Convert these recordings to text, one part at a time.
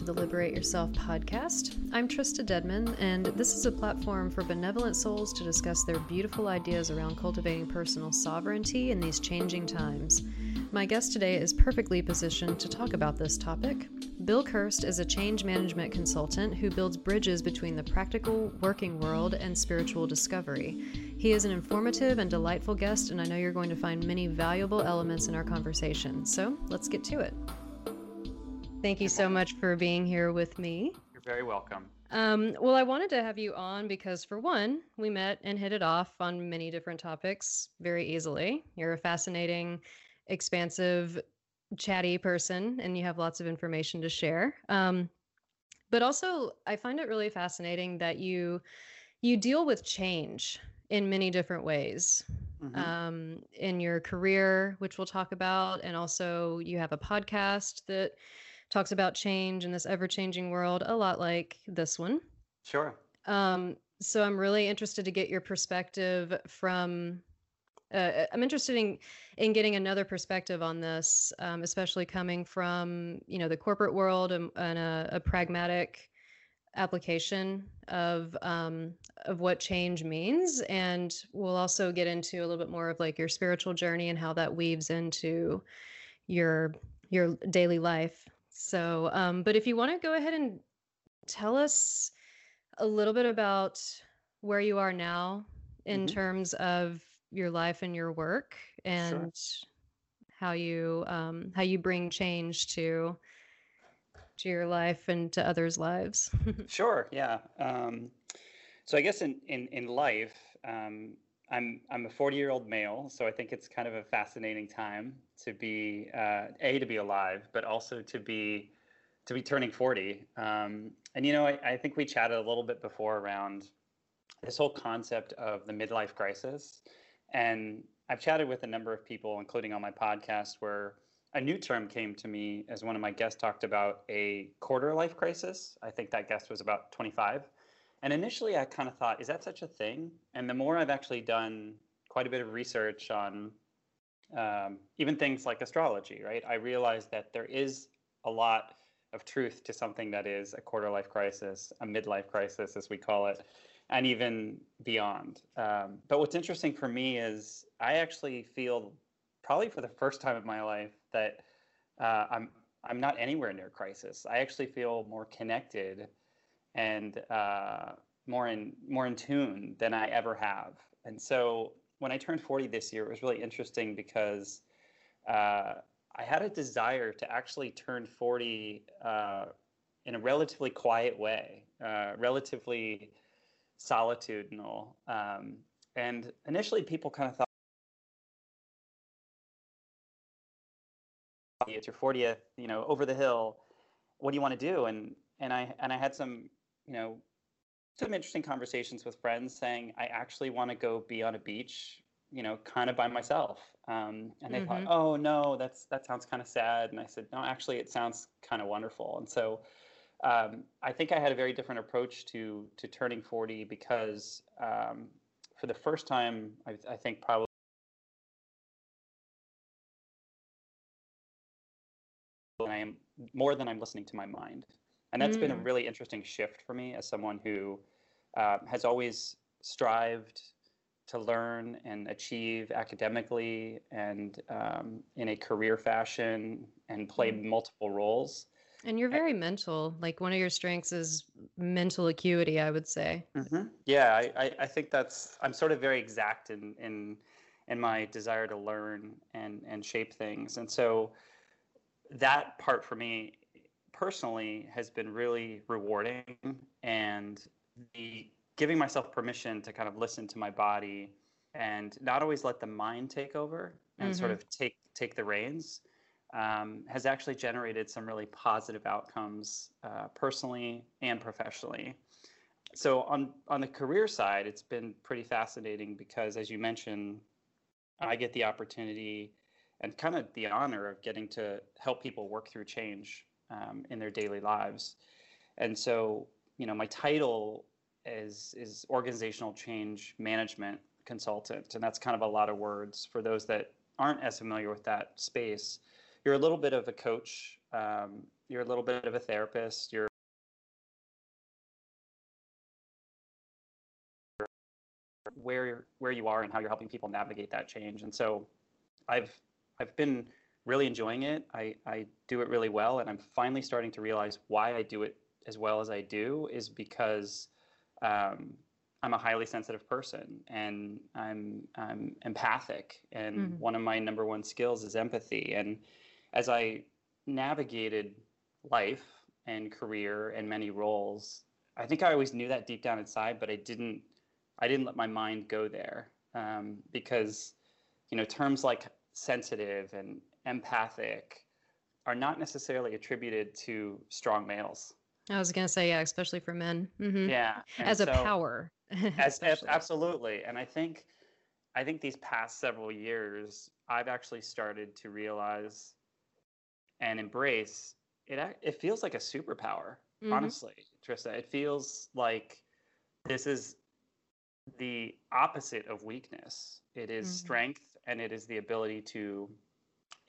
To the Liberate Yourself podcast. I'm Trista Dedman, and this is a platform for benevolent souls to discuss their beautiful ideas around cultivating personal sovereignty in these changing times. My guest today is perfectly positioned to talk about this topic. Bill Kirst is a change management consultant who builds bridges between the practical working world and spiritual discovery. He is an informative and delightful guest, and I know you're going to find many valuable elements in our conversation. So let's get to it. Thank you so much for being here with me. You're very welcome. Um, well, I wanted to have you on because, for one, we met and hit it off on many different topics very easily. You're a fascinating, expansive, chatty person, and you have lots of information to share. Um, but also, I find it really fascinating that you you deal with change in many different ways. Mhm. Um, in your career, which we'll talk about, and also you have a podcast that talks about change in this ever changing world, a lot like this one. Sure. Um, so I'm really interested to get your perspective from. Uh, I'm interested in in getting another perspective on this, um, especially coming from you know the corporate world and, and a, a pragmatic application of um, of what change means, and we'll also get into a little bit more of like your spiritual journey and how that weaves into your your daily life. So, um, but if you want to go ahead and tell us a little bit about where you are now in Mhm. terms of your life and your work Sure. and how you um, how you bring change to to your life and to others' lives. Sure. Yeah. Um, so I guess in in in life, um, I'm I'm a 40 year old male, so I think it's kind of a fascinating time to be uh, a to be alive, but also to be to be turning 40. Um, and you know, I, I think we chatted a little bit before around this whole concept of the midlife crisis. And I've chatted with a number of people, including on my podcast, where a new term came to me as one of my guests talked about a quarter life crisis. I think that guest was about 25. And initially, I kind of thought, is that such a thing? And the more I've actually done quite a bit of research on um, even things like astrology, right? I realized that there is a lot of truth to something that is a quarter life crisis, a midlife crisis, as we call it, and even beyond. Um, but what's interesting for me is I actually feel, probably for the first time in my life, that uh, I'm I'm not anywhere near crisis. I actually feel more connected and uh, more in more in tune than I ever have. And so when I turned 40 this year, it was really interesting because uh, I had a desire to actually turn 40 uh, in a relatively quiet way, uh, relatively solitudinal. Um, and initially, people kind of thought, it's your 40th, you know, over the hill. What do you want to do? And and I and I had some, you know, some interesting conversations with friends saying I actually want to go be on a beach, you know, kind of by myself. Um, and they thought, Mhm. oh no, that's that sounds kind of sad. And I said, no, actually, it sounds kind of wonderful. And so um, I think I had a very different approach to to turning 40 because um, for the first time, I, I think probably I am more than I'm listening to my mind. And that's been a Mm. really interesting shift for me as someone who uh, has always strived to learn and achieve academically and um, in a career fashion and play Mm. multiple roles. And you're very mental. Like one of your strengths is mental acuity, I would say. hmm Yeah, I, I, I think that's I'm sort of very exact in in in my desire to learn and and shape things, and so that part for me personally has been really rewarding, and the giving myself permission to kind of listen to my body and not always let the mind take over and sort Mhm. of take take the reins um, has actually generated some really positive outcomes uh, personally and professionally. So on on the career side, it's been pretty fascinating because, as you mentioned, I get the opportunity and kind of the honor of getting to help people work through change um, in their daily lives. And so, you know, my title is is organizational change management consultant, and that's kind of a lot of words for those that aren't as familiar with that space you're a little bit of a coach. Um, you're a little bit of a therapist. You're where where you are and how you're helping people navigate that change. And so, I've I've been really enjoying it. I I do it really well, and I'm finally starting to realize why I do it as well as I do is because um, I'm a highly sensitive person and I'm I'm empathic and mm-hmm. one of my number one skills is empathy and as I navigated life and career and many roles, I think I always knew that deep down inside, but I didn't. I didn't let my mind go there um, because, you know, terms like sensitive and empathic are not necessarily attributed to strong males. I was gonna say, yeah, especially for men. Mm-hmm. Yeah, as so, a power. as, as, absolutely, and I think, I think these past several years, I've actually started to realize and embrace, it it feels like a superpower. Mm-hmm. Honestly, Trista, it feels like this is the opposite of weakness. It is mm-hmm. strength, and it is the ability to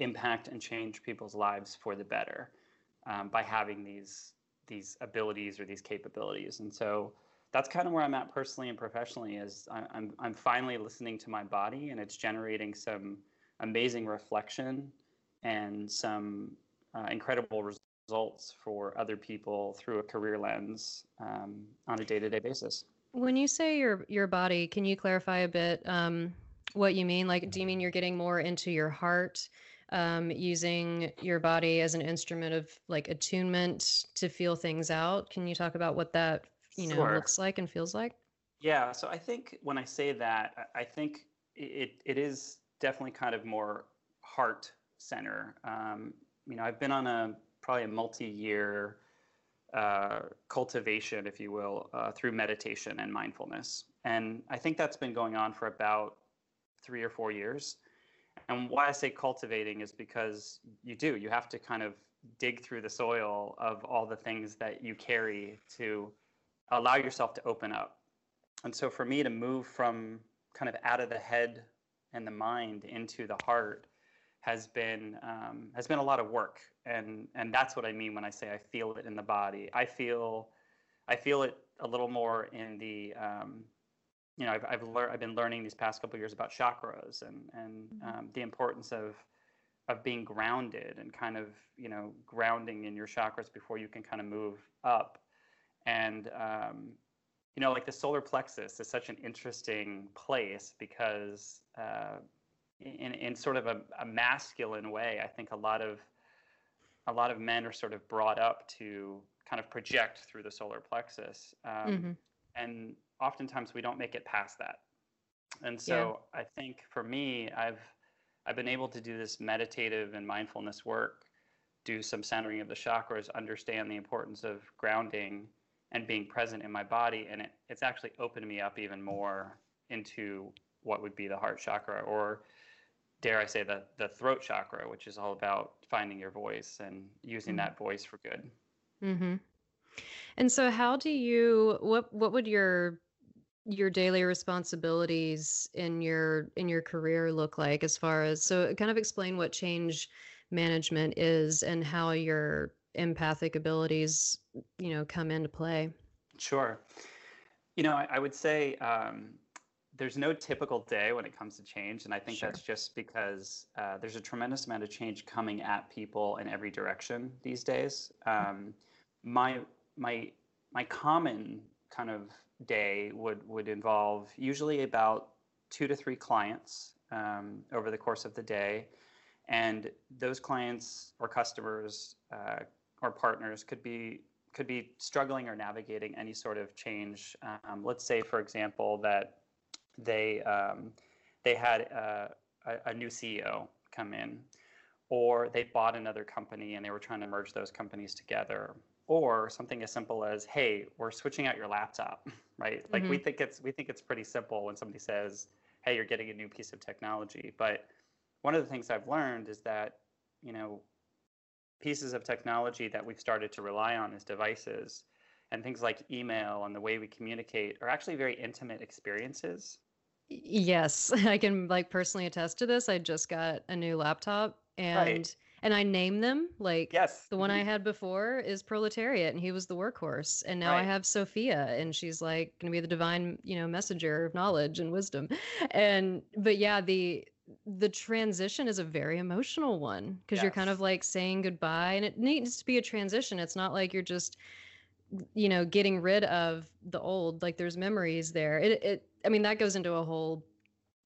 impact and change people's lives for the better um, by having these these abilities or these capabilities. And so that's kind of where I'm at personally and professionally. Is I'm I'm finally listening to my body, and it's generating some amazing reflection and some uh, incredible results for other people through a career lens um, on a day-to-day basis. When you say your your body, can you clarify a bit um, what you mean? Like, do you mean you're getting more into your heart, um, using your body as an instrument of like attunement to feel things out? Can you talk about what that you know sure. looks like and feels like? Yeah. So I think when I say that, I think it it is definitely kind of more heart center. Um, you know, I've been on a probably a multi-year uh, cultivation, if you will, uh, through meditation and mindfulness, and I think that's been going on for about three or four years. And why I say cultivating is because you do you have to kind of dig through the soil of all the things that you carry to allow yourself to open up. And so for me to move from kind of out of the head and the mind into the heart has been um, has been a lot of work, and and that's what I mean when I say I feel it in the body. I feel I feel it a little more in the um, you know I've I've, lear- I've been learning these past couple years about chakras and and mm-hmm. um, the importance of of being grounded and kind of you know grounding in your chakras before you can kind of move up and um, you know like the solar plexus is such an interesting place because uh, in, in sort of a, a masculine way. I think a lot of a lot of men are sort of brought up to kind of project through the solar plexus, um, mm-hmm. and oftentimes we don't make it past that. And so yeah. I think for me, I've I've been able to do this meditative and mindfulness work, do some centering of the chakras, understand the importance of grounding and being present in my body, and it, it's actually opened me up even more into what would be the heart chakra or dare I say, the, the throat chakra, which is all about finding your voice and using mm-hmm. that voice for good. Mm-hmm. And so, how do you what what would your your daily responsibilities in your in your career look like as far as so kind of explain what change management is and how your empathic abilities you know come into play sure you know i, I would say um, there's no typical day when it comes to change, and I think sure. that's just because uh, there's a tremendous amount of change coming at people in every direction these days. Um, my my my common kind of day would would involve usually about two to three clients um, over the course of the day, and those clients or customers uh, or partners could be could be struggling or navigating any sort of change. Um, let's say, for example, that they um, they had uh, a, a, new CEO come in, or they bought another company and they were trying to merge those companies together or something as simple as hey we're switching out your laptop right? Like mm-hmm. we think it's we think it's pretty simple when somebody says hey you're getting a new piece of technology. But one of the things i've learned is that you know pieces of technology that we've started to rely on as devices and things like email and the way we communicate are actually very intimate experiences. Yes. I can like personally attest to this. I just got a new laptop and right. And I name them like yes. the one I mm-hmm. had before is Proletariat and he was the workhorse and now right. I have Sophia and she's like going to be the divine you know messenger of knowledge and wisdom and but yeah the the transition is a very emotional one because yes. you're kind of like saying goodbye and it needs to be a transition it's not like you're just you know getting rid of the old like there's memories there it, it i mean that goes into a whole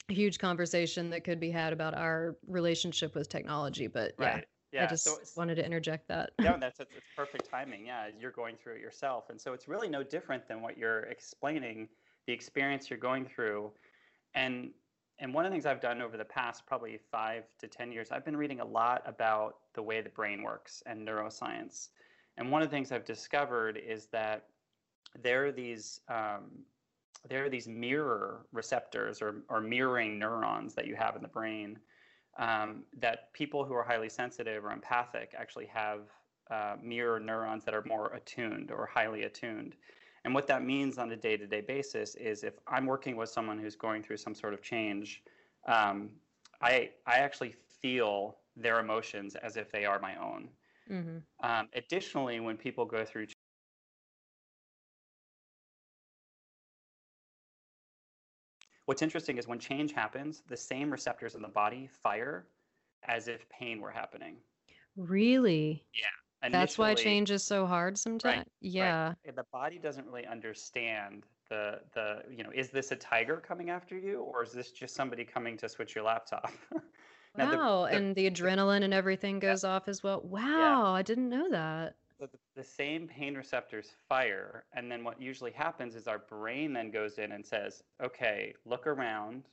huge conversation that could be had about our relationship with technology. But yeah, right. yeah. I just so wanted to interject that. yeah, that's it's perfect timing. Yeah, you're going through it yourself, and so it's really no different than what you're explaining, the experience you're going through, and and one of the things I've done over the past probably five to ten years, I've been reading a lot about the way the brain works and neuroscience. And one of the things I've discovered is that there are these um, there are these mirror receptors or, or mirroring neurons that you have in the brain um, that people who are highly sensitive or empathic actually have uh, mirror neurons that are more attuned or highly attuned. And what that means on a day to day basis is if I'm working with someone who's going through some sort of change, um, I, I actually feel their emotions as if they are my own. Mm-hmm. Um, additionally, when people go through What's interesting is when change happens, the same receptors in the body fire as if pain were happening. Really? Yeah. Initially, That's why change is so hard sometimes. Right, yeah. Right. The body doesn't really understand the the you know is this a tiger coming after you or is this just somebody coming to switch your laptop? wow, the, the, and the adrenaline and everything goes yeah. off as well. Wow, yeah. I didn't know that the, the same pain receptors fire and then what usually happens is our brain then goes in and says okay look around.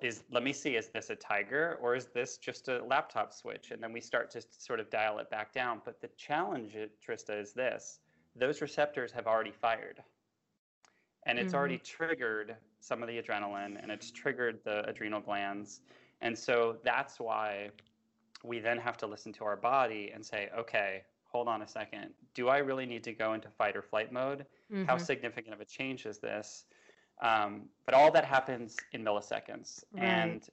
Is let me see is this a tiger or is this just a laptop switch? And then we start to sort of dial it back down. But the challenge trista is this. Those receptors have already fired. And it's mm-hmm. already triggered some of the adrenaline and it's triggered the adrenal glands. And so that's why we then have to listen to our body and say okay hold on a second, do I really need to go into fight or flight mode? Mm-hmm. How significant of a change is this? Um, but all that happens in milliseconds. Right. And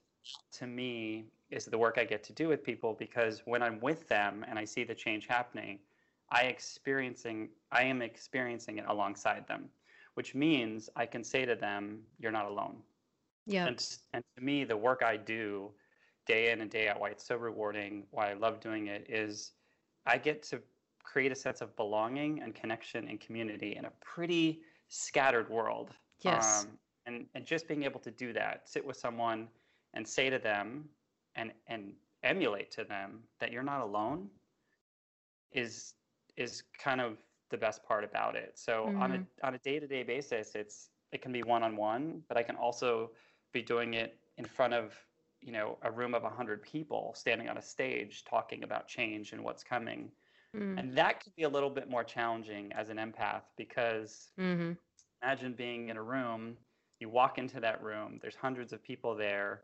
to me, is the work I get to do with people because when I'm with them and I see the change happening, I experiencing I am experiencing it alongside them, which means I can say to them, "You're not alone." Yeah. And, and to me, the work I do day in and day out, why it's so rewarding, why I love doing it, is I get to create a sense of belonging and connection and community in a pretty scattered world. Yes. Um, and, and just being able to do that, sit with someone and say to them and, and emulate to them that you're not alone is is kind of the best part about it. So mm-hmm. on a mm-hmm. on a day-to-day basis, it's it can be one-on-one, but I can also be doing it in front of you know a room of 100 people standing on a stage talking about change and what's coming mm. and that could be a little bit more challenging as an empath because mm-hmm. imagine being in a room you walk into that room there's hundreds of people there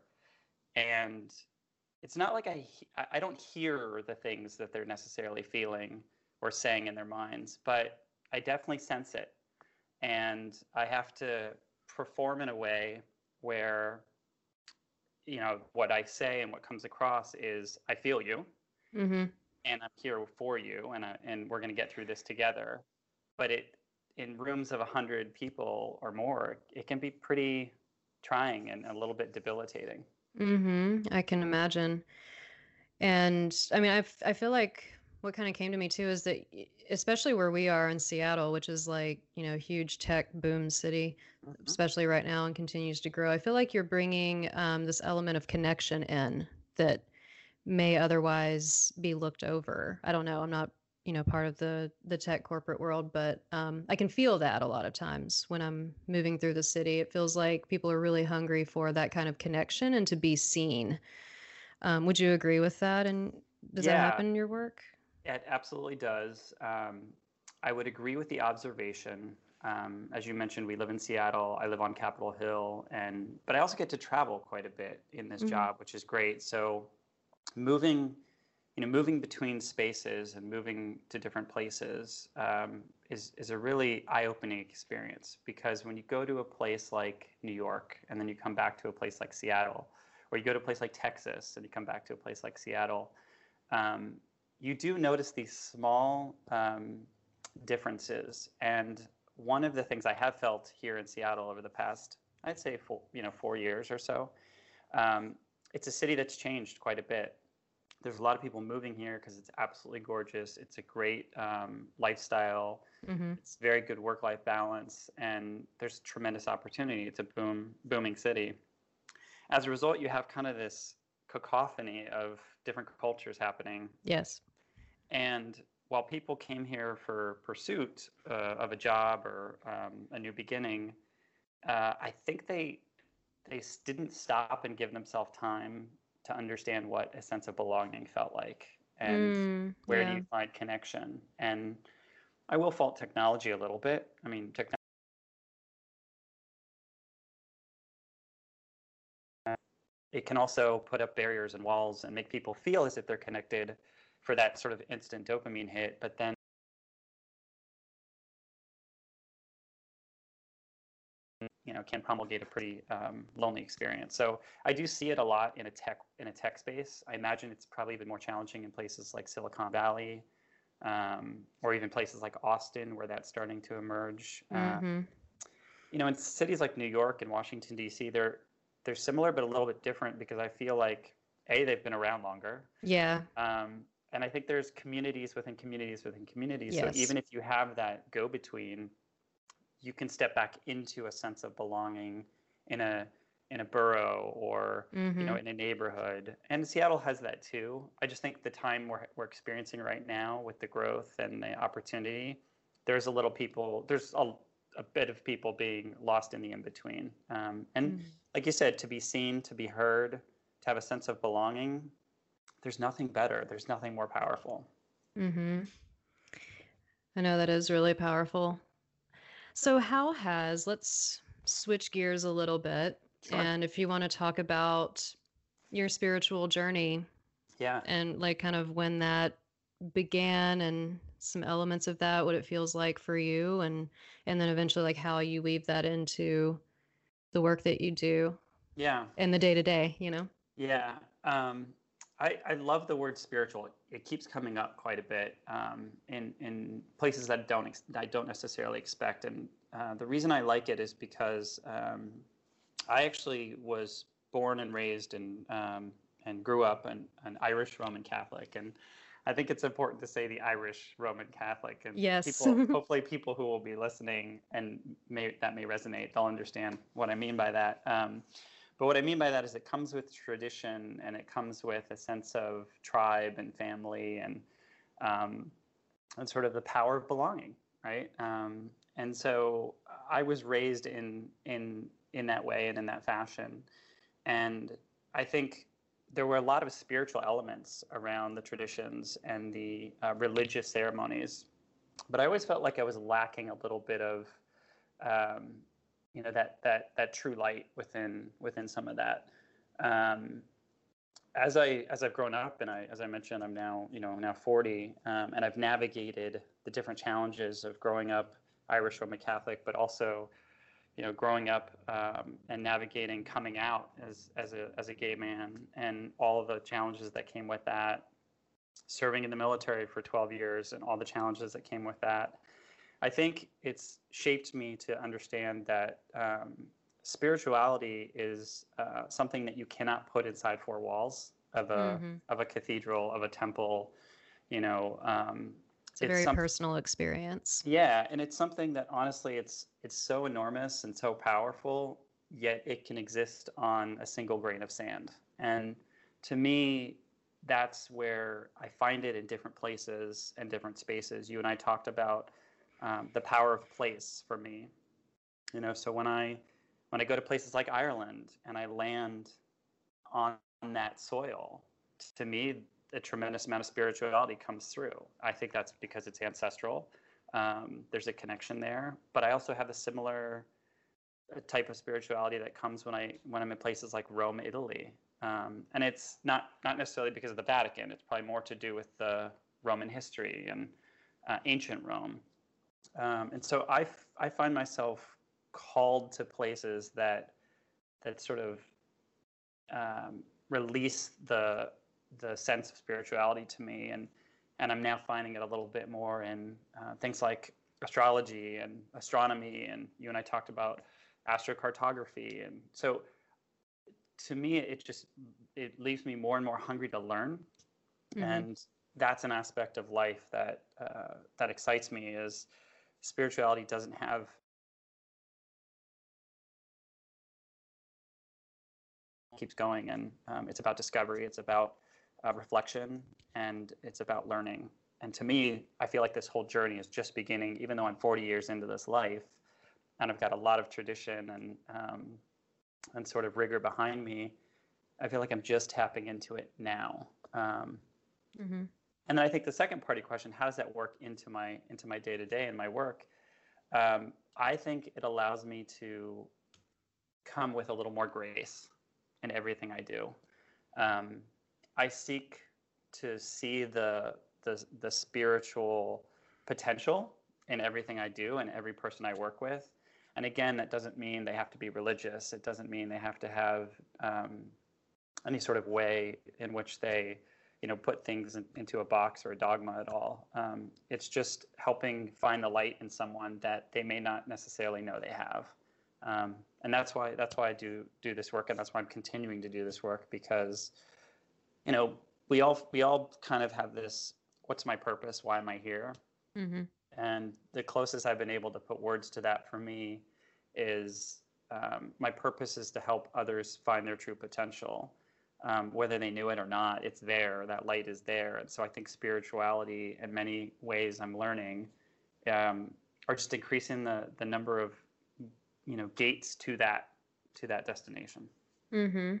and it's not like i i don't hear the things that they're necessarily feeling or saying in their minds but i definitely sense it and i have to perform in a way where you know what I say and what comes across is I feel you, mm-hmm. and I'm here for you, and I, and we're going to get through this together. But it in rooms of hundred people or more, it can be pretty trying and a little bit debilitating. Mm-hmm. I can imagine. And I mean, I, I feel like what kind of came to me too is that especially where we are in Seattle, which is like, you know, huge tech boom city, mm-hmm. especially right now and continues to grow. I feel like you're bringing um, this element of connection in that may otherwise be looked over. I don't know. I'm not, you know, part of the the tech corporate world, but um, I can feel that a lot of times when I'm moving through the city. It feels like people are really hungry for that kind of connection and to be seen. Um, would you agree with that? And does that happen in your work? It absolutely does. Um, I would agree with the observation. Um, as you mentioned, we live in Seattle. I live on Capitol Hill, and but I also get to travel quite a bit in this hmm job, which is great. So moving, you know, moving between spaces and moving to different places um, is is a really eye-opening experience because when you go to a place like New York and then you come back to a place like Seattle, or you go to a place like Texas and you come back to a place like Seattle, um, you do notice these small um, differences. And one of the things I have felt here in Seattle over the past, I'd say, four, you know, four years or so, um, it's a city that's changed quite a bit. There's a lot of people moving here because it's absolutely gorgeous. It's a great um, lifestyle. hmm It's very good work-life balance, and there's tremendous opportunity. It's a boom, booming city. As a result, you have kind of this cacophony of different cultures happening Yes. and while people came here for pursuit uh, of a job or um, a new beginning, uh, I think they they didn't stop and give themselves time to understand what a sense of belonging felt like and Mm, where do you find connection. And I will fault technology a little bit. I mean, technology it can also put up barriers and walls and make people feel as if they're connected for that sort of instant dopamine hit, but then you know can promulgate a pretty um, lonely experience. So I do see it a lot in a tech in a tech space. I imagine it's probably even more challenging in places like Silicon Valley, um, or even places like Austin, where that's starting to emerge. Uh, hmm you know, in cities like New York and Washington D.C., they're they're similar but a little bit different because I feel like a they've been around longer, Yeah. um, and I think there's communities within communities within communities. So even if you have that go between, you can step back into a sense of belonging in a in a borough or you know hmm in a neighborhood. And Seattle has that too. I just think the time we're we're experiencing right now with the growth and the opportunity, there's a little people. There's a a bit of people being lost in the in between. Um, and like you said, to be seen, to be heard, to have a sense of belonging, there's nothing better. There's nothing more powerful. Mm-hmm. I know that is really powerful. So, how has, let's switch gears a little bit. Sure. And if you want to talk about your spiritual journey Yeah. and like kind of when that began and some elements of that, what it feels like for you, and and then eventually like how you weave that into the work that you do Yeah. in the day to day, you know? Yeah. Um, I, I love the word spiritual. It keeps coming up quite a bit um, in in places that don't ex- I don't necessarily expect. And uh, the reason I like it is because um, I actually was born and raised and um, and grew up an, an Irish Roman Catholic, and I think it's important to say the Irish Roman Catholic. And Yes. people, hopefully, people who will be listening and may that may resonate, they'll understand what I mean by that. Um, but what I mean by that is it comes with tradition and it comes with a sense of tribe and family and um, and sort of the power of belonging, right? Um, and so I was raised in in in that way and in that fashion, and I think there were a lot of spiritual elements around the traditions and the uh, religious ceremonies, but I always felt like I was lacking a little bit of um, you know that that that true light within within some of that. Um, as I as I've grown up and I as I mentioned I'm now you know now 40 um, and I've navigated the different challenges of growing up Irish Roman Catholic, but also you know growing up um, and navigating coming out as as a as a gay man and all of the challenges that came with that, serving in the military for 12 years and all the challenges that came with that. I think it's shaped me to understand that um, spirituality is uh, something that you cannot put inside four walls of a Mhm. of a cathedral of a temple. You know, um, It's a It's very some- personal experience. yeah, and it's something that honestly, it's it's so enormous and so powerful, yet it can exist on a single grain of sand. And to me, that's where I find it in different places and different spaces. You and I talked about um, the power of place for me. You know, so when I when I go to places like Ireland and I land on that soil, to me, a tremendous amount of spirituality comes through. I think that's because it's ancestral. Um, there's a connection there, but I also have a similar uh, type of spirituality that comes when I when I'm in places like Rome, Italy, um, and it's not not necessarily because of the Vatican. It's probably more to do with the Roman history and uh, ancient Rome. Um, and so I, f- I find myself called to places that that sort of um, release the the sense of spirituality to me, and and I'm now finding it a little bit more in uh, things like astrology and astronomy, and you and I talked about astrocartography, and so to me it just it leaves me more and more hungry to learn, mm-hmm. and that's an aspect of life that uh, that excites me is spirituality doesn't have keeps going and um, it's about discovery it's about uh, reflection and it's about learning and to me i feel like this whole journey is just beginning even though i'm 40 years into this life and i've got a lot of tradition and um, and sort of rigor behind me i feel like i'm just tapping into it now um, mm-hmm. And then I think the second part of your question, how does that work into my into my day to day and my work? Um, I think it allows me to come with a little more grace in everything I do. Um, I seek to see the, the the spiritual potential in everything I do and every person I work with. And again, that doesn't mean they have to be religious. It doesn't mean they have to have um, any sort of way in which they you know put things in, into a box or a dogma at all. Um, it's just helping find the light in someone that they may not necessarily know they have, um, and that's why that's why I do do this work, and that's why I'm continuing to do this work because, you know, we all we all kind of have this. What's my purpose? Why am I here? Mm-hmm. And the closest I've been able to put words to that for me is um, my purpose is to help others find their true potential um, whether they knew it or not, it's there. That light is there. And so I think spirituality, in many ways, I'm learning, um, are just increasing the the number of you know gates to that to that destination. Mm-hmm.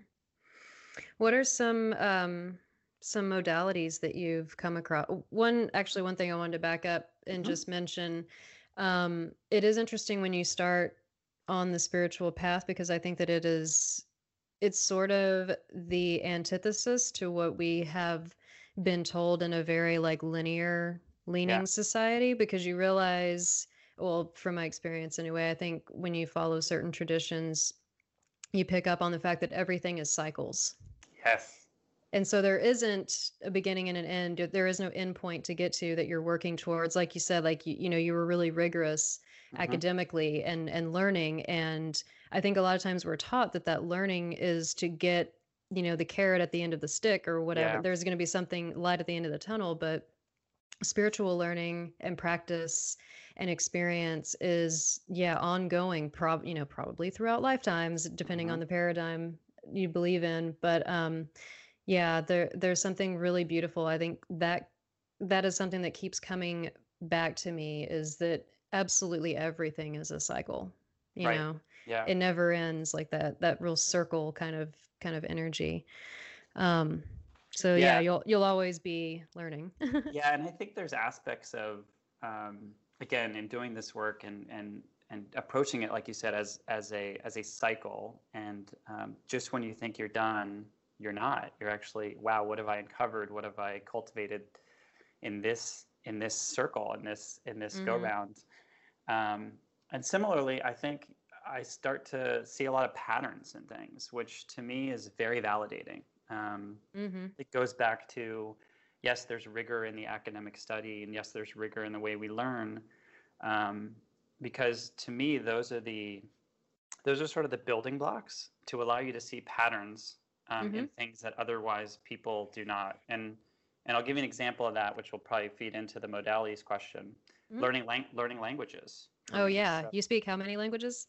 What are some um, some modalities that you've come across? One actually, one thing I wanted to back up and mm-hmm. just mention. Um, it is interesting when you start on the spiritual path because I think that it is it's sort of the antithesis to what we have been told in a very like linear leaning yeah. society because you realize well from my experience anyway i think when you follow certain traditions you pick up on the fact that everything is cycles yes and so there isn't a beginning and an end there is no end point to get to that you're working towards like you said like you, you know you were really rigorous mm-hmm. academically and and learning and I think a lot of times we're taught that that learning is to get, you know, the carrot at the end of the stick or whatever. Yeah. There's going to be something light at the end of the tunnel, but spiritual learning and practice and experience is yeah ongoing prob you know probably throughout lifetimes depending mm-hmm. on the paradigm you believe in. But um yeah there there's something really beautiful. I think that that is something that keeps coming back to me is that absolutely everything is a cycle you right. know? Yeah. It never ends like that that real circle kind of kind of energy. Um so yeah, yeah. you'll you'll always be learning. Yeah and i think there's aspects of um again in doing this work and and and approaching it like you said as as a as a cycle and um, just when you think you're done you're not. You're actually wow what have i uncovered? What have i cultivated in this in this circle in this in this mm-hmm. go round? Um, and similarly i think I start to see a lot of patterns in things, which to me is very validating. Um, mm-hmm. It goes back to yes, there's rigor in the academic study, and yes, there's rigor in the way we learn, um, because to me, those are the those are sort of the building blocks to allow you to see patterns um, mm-hmm. in things that otherwise people do not. And and I'll give you an example of that, which will probably feed into the modalities question. Mm-hmm. Learning lang- learning languages. Oh yeah, so, you speak how many languages?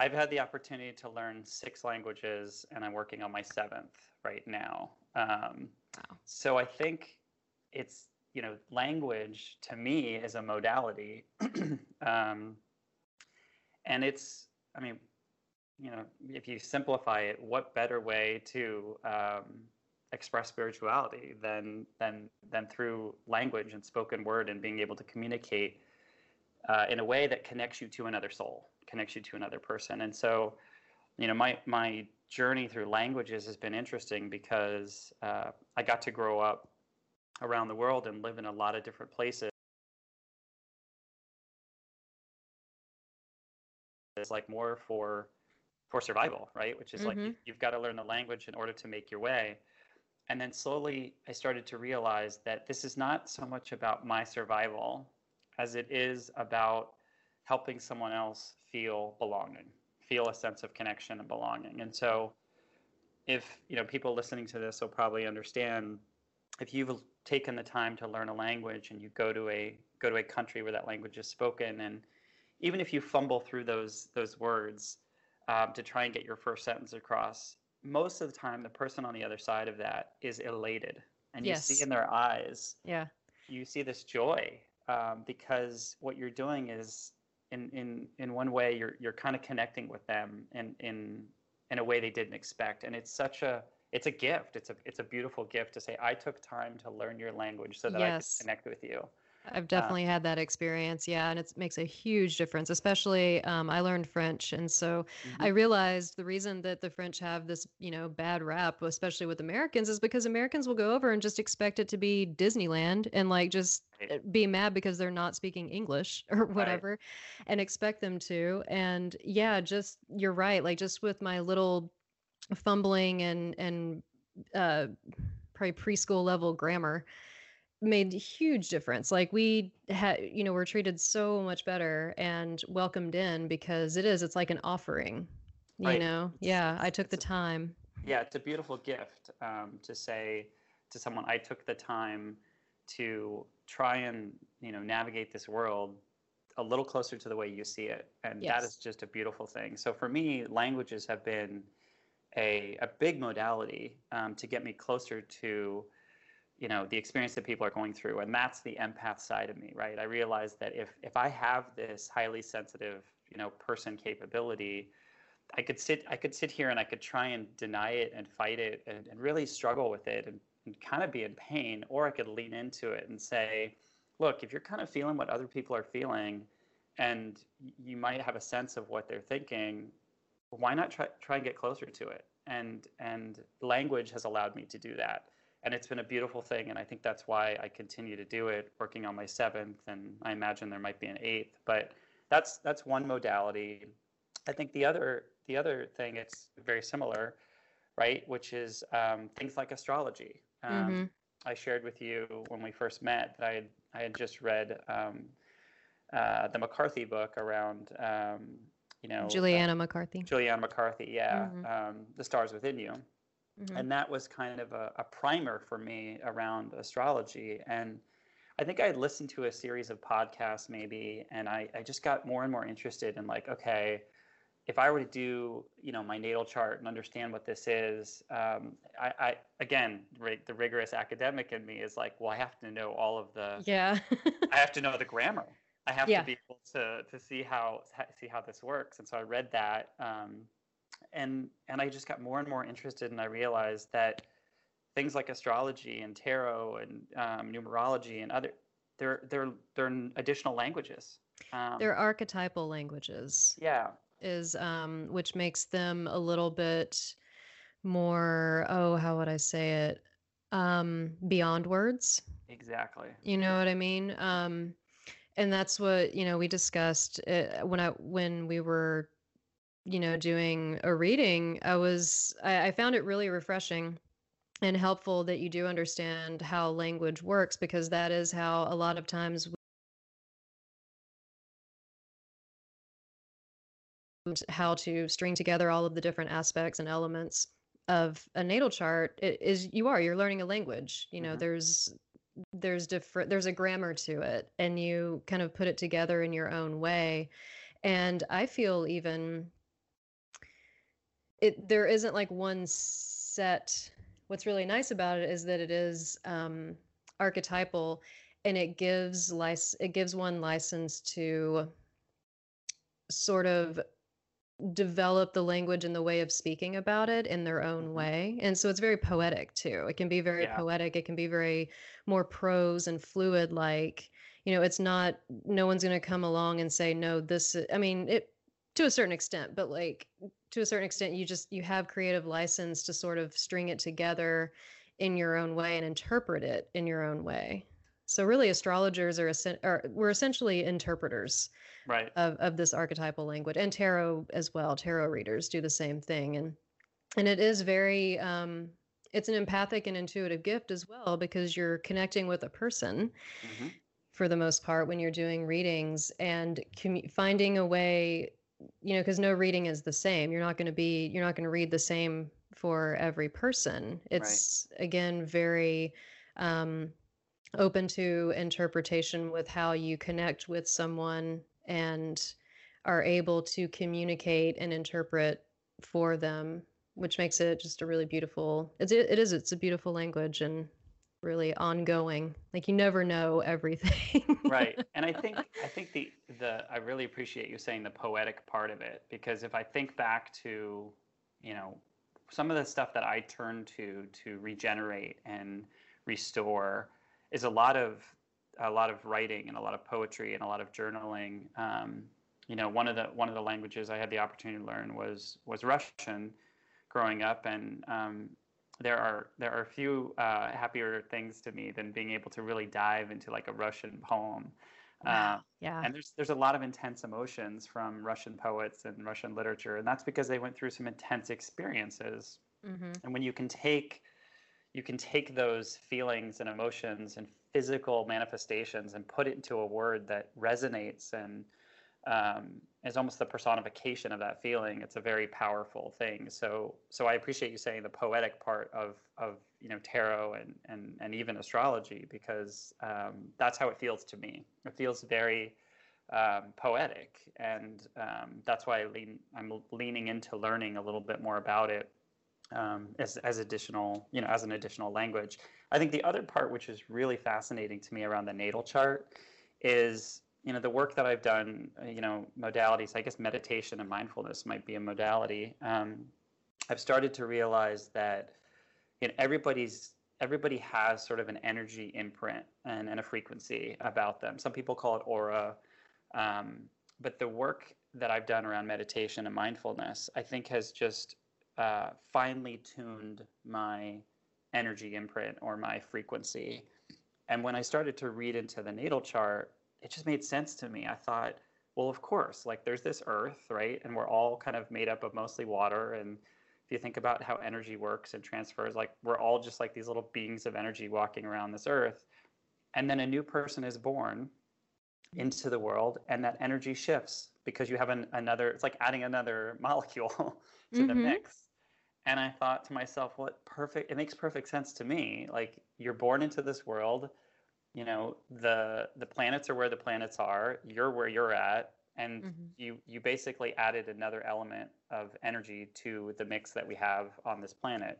I've had the opportunity to learn six languages, and I'm working on my seventh right now. Um, wow. So I think it's you know language to me is a modality, um, and it's I mean you know if you simplify it, what better way to um, express spirituality than than than through language and spoken word and being able to communicate uh, in a way that connects you to another soul, connects you to another person. And so, you know, my my journey through languages has been interesting because uh, I got to grow up around the world and live in a lot of different places. It's like more for for survival, right? Which is mm-hmm. like you, you've got to learn the language in order to make your way. And then slowly I started to realize that this is not so much about my survival as it is about helping someone else feel belonging, feel a sense of connection and belonging. And so if, you know, people listening to this will probably understand if you've taken the time to learn a language and you go to a go to a country where that language is spoken and even if you fumble through those those words um, to try and get your first sentence across, most of the time the person on the other side of that is elated, and yes. you see in their eyes, yeah, you see this joy um, because what you're doing is in in in one way you're you're kind of connecting with them in in in a way they didn't expect, and it's such a it's a gift. It's a it's a beautiful gift to say I took time to learn your language so that yes. I could connect with you. I've uh, definitely had that experience. Yeah. And it makes a huge difference, especially um, I learned French. And so mm-hmm. I realized the reason that the French have this, you know, bad rap, especially with Americans, is because Americans will go over and just expect it to be Disneyland and like just. Eh, be mad because they're not speaking English or whatever right. and expect them to. And yeah, just you're right. Like just with my little fumbling and, and, uh, probably preschool level grammar made a huge difference. Like we had, you know, we're treated so much better and welcomed in because it is, it's like an offering, you right. know? Yeah. I took the time. Yeah. It's a beautiful gift um, to say to someone, I took the time to try and, you know, navigate this world a little closer to the way you see it. And yes. that is just a beautiful thing. So for me, languages have been a, a big modality um, to get me closer to you know the experience that people are going through and that's the empath side of me right? I realize that if if i have this highly sensitive you know person capability i could sit i could sit here and i could try and deny it and fight it and, and really struggle with it and, and kind of be in pain or i could lean into it and say look if you're kind of feeling what other people are feeling and you might have a sense of what they're thinking why not try, try and get closer to it? And and language has allowed me to do that and it's been a beautiful thing and i think that's why i continue to do it working on my seventh and i imagine there might be an eighth. But that's that's one modality. I think the other the other thing it's very similar right which is um, things like astrology. Um, mm-hmm. i shared with you when we first met that i had, I had just read um, uh, the mccarthy book around um, you know juliana uh, mccarthy. Juliana mccarthy yeah mm-hmm. Um, the stars within you Mm-hmm. And that was kind of a, a, primer for me around astrology. And I think I had listened to a series of podcasts maybe, and I, I just got more and more interested in like, okay, if I were to do, you know, my natal chart and understand what this is, um, I, I, again, the rigorous academic in me is like, well, I have to know all of the, yeah, I have to know the grammar. I have yeah. to be able to to see how see how this works. And so I read that, um, and and I just got more and more interested, and I realized that things like astrology and tarot and um, numerology and other they're they're they're additional languages. Um, they're archetypal languages. Yeah, is um, which makes them a little bit more. Oh, how would I say it? Um, beyond words. Exactly. You know what I mean? Um, and that's what you know we discussed uh, when I when we were you know, doing a reading, I was, I, I found it really refreshing and helpful that you do understand how language works because that is how a lot of times we how to string together all of the different aspects and elements of a natal chart it is you are you're learning a language you know mm-hmm. there's there's different there's a grammar to it and you kind of put it together in your own way and i feel even it there isn't like one set what's really nice about it is that it is um, archetypal and it gives lic- it gives one license to sort of develop the language and the way of speaking about it in their own Mhm. way. And so it's very poetic too. It can be very Yeah. poetic. It can be very more prose and fluid like, you know, it's not no one's going to come along and say no this I mean, it to a certain extent, but like to a certain extent you just you have creative license to sort of string it together in your own way and interpret it in your own way. So really astrologers are, are we're essentially interpreters Right. of, of this archetypal language and tarot as well tarot readers do the same thing and and it is very um it's an empathic and intuitive gift as well because you're connecting with a person hmm for the most part when you're doing readings and commu- finding a way you know because no reading is the same. You're not going to be you're not going to read the same for every person. It's again very um, open to interpretation with how you connect with someone and are able to communicate and interpret for them which makes it just a really beautiful it's, it is it's a beautiful language and really ongoing like you never know everything. Right and i think i think the the i really appreciate you saying the poetic part of it because if i think back to you know some of the stuff that i turn to to regenerate and restore is a lot of a lot of writing and a lot of poetry and a lot of journaling. Um, you know one of the one of the languages i had the opportunity to learn was was russian growing up and um, there are there are a few uh, happier things to me than being able to really dive into like a Russian poem. Uh, yeah and there's there's a lot of intense emotions from Russian poets and Russian literature, and that's because they went through some intense experiences. hmm And when you can take you can take those feelings and emotions and physical manifestations and put it into a word that resonates and um, is almost the personification of that feeling. It's a very powerful thing. So, so I appreciate you saying the poetic part of of you know tarot and and and even astrology because um, that's how it feels to me. It feels very um, poetic, and um, that's why I lean. I'm leaning into learning a little bit more about it um, as as additional you know as an additional language. I think the other part, which is really fascinating to me around the natal chart, is you know the work that I've done, uh, you know, modalities. I guess meditation and mindfulness might be a modality. Um, I've started to realize that you know everybody's everybody has sort of an energy imprint and, and a frequency about them. Some people call it aura, um, but the work that I've done around meditation and mindfulness, I think, has just uh, finely tuned my energy imprint or my frequency. And when I started to read into the natal chart, it just made sense to me. I thought, well, of course, like there's this earth, right? And we're all kind of made up of mostly water. And if you think about how energy works and transfers, like we're all just like these little beings of energy walking around this earth. And then a new person is born into the world, and that energy shifts because you have an, another, it's like adding another molecule to the Mhm. mix. And I thought to myself, what perfect, it makes perfect sense to me. Like you're born into this world, you know, the the planets are where the planets are, you're where you're at, and Mhm. you you basically added another element of energy to the mix that we have on this planet.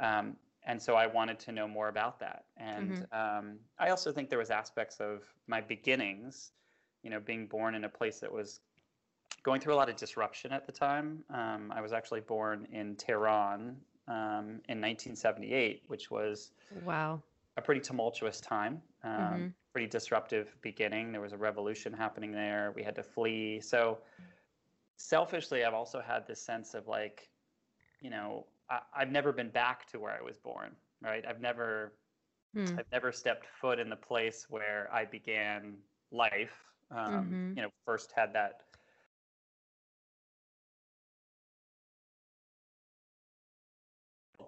Um, and so I wanted to know more about that. And um, I also think there was aspects of my beginnings, you know, being born in a place that was going through a lot of disruption at the time. Um, I was actually born in Tehran um, in 1978, which was wow a pretty tumultuous time, um, Mhm. pretty disruptive beginning. There was a revolution happening there. We had to flee. So, selfishly, I've also had this sense of like, you know, I, I've never been back to where I was born. Right? I've never, Hmm. I've never stepped foot in the place where I began life. Um, Mhm. You know, first had that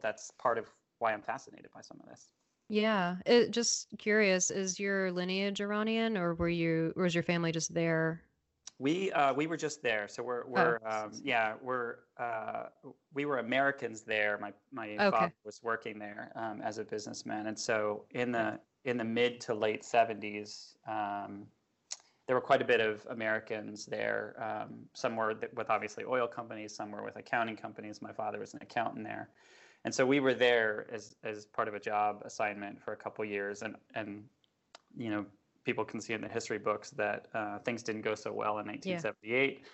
that's part of why I'm fascinated by some of this. Yeah it, just curious is your lineage iranian or were you or was your family just there We uh, we were just there, so we're we're um, yeah we're uh, we were Americans there. My my Okay. father was working there um, as a businessman, and so in the in the mid to late seventies, um, there were quite a bit of Americans there. Um, some were th- with obviously oil companies, some were with accounting companies. My father was an accountant there, and so we were there as as part of a job assignment for a couple years, and and you know people can see in the history books that uh, things didn't go so well in 1978.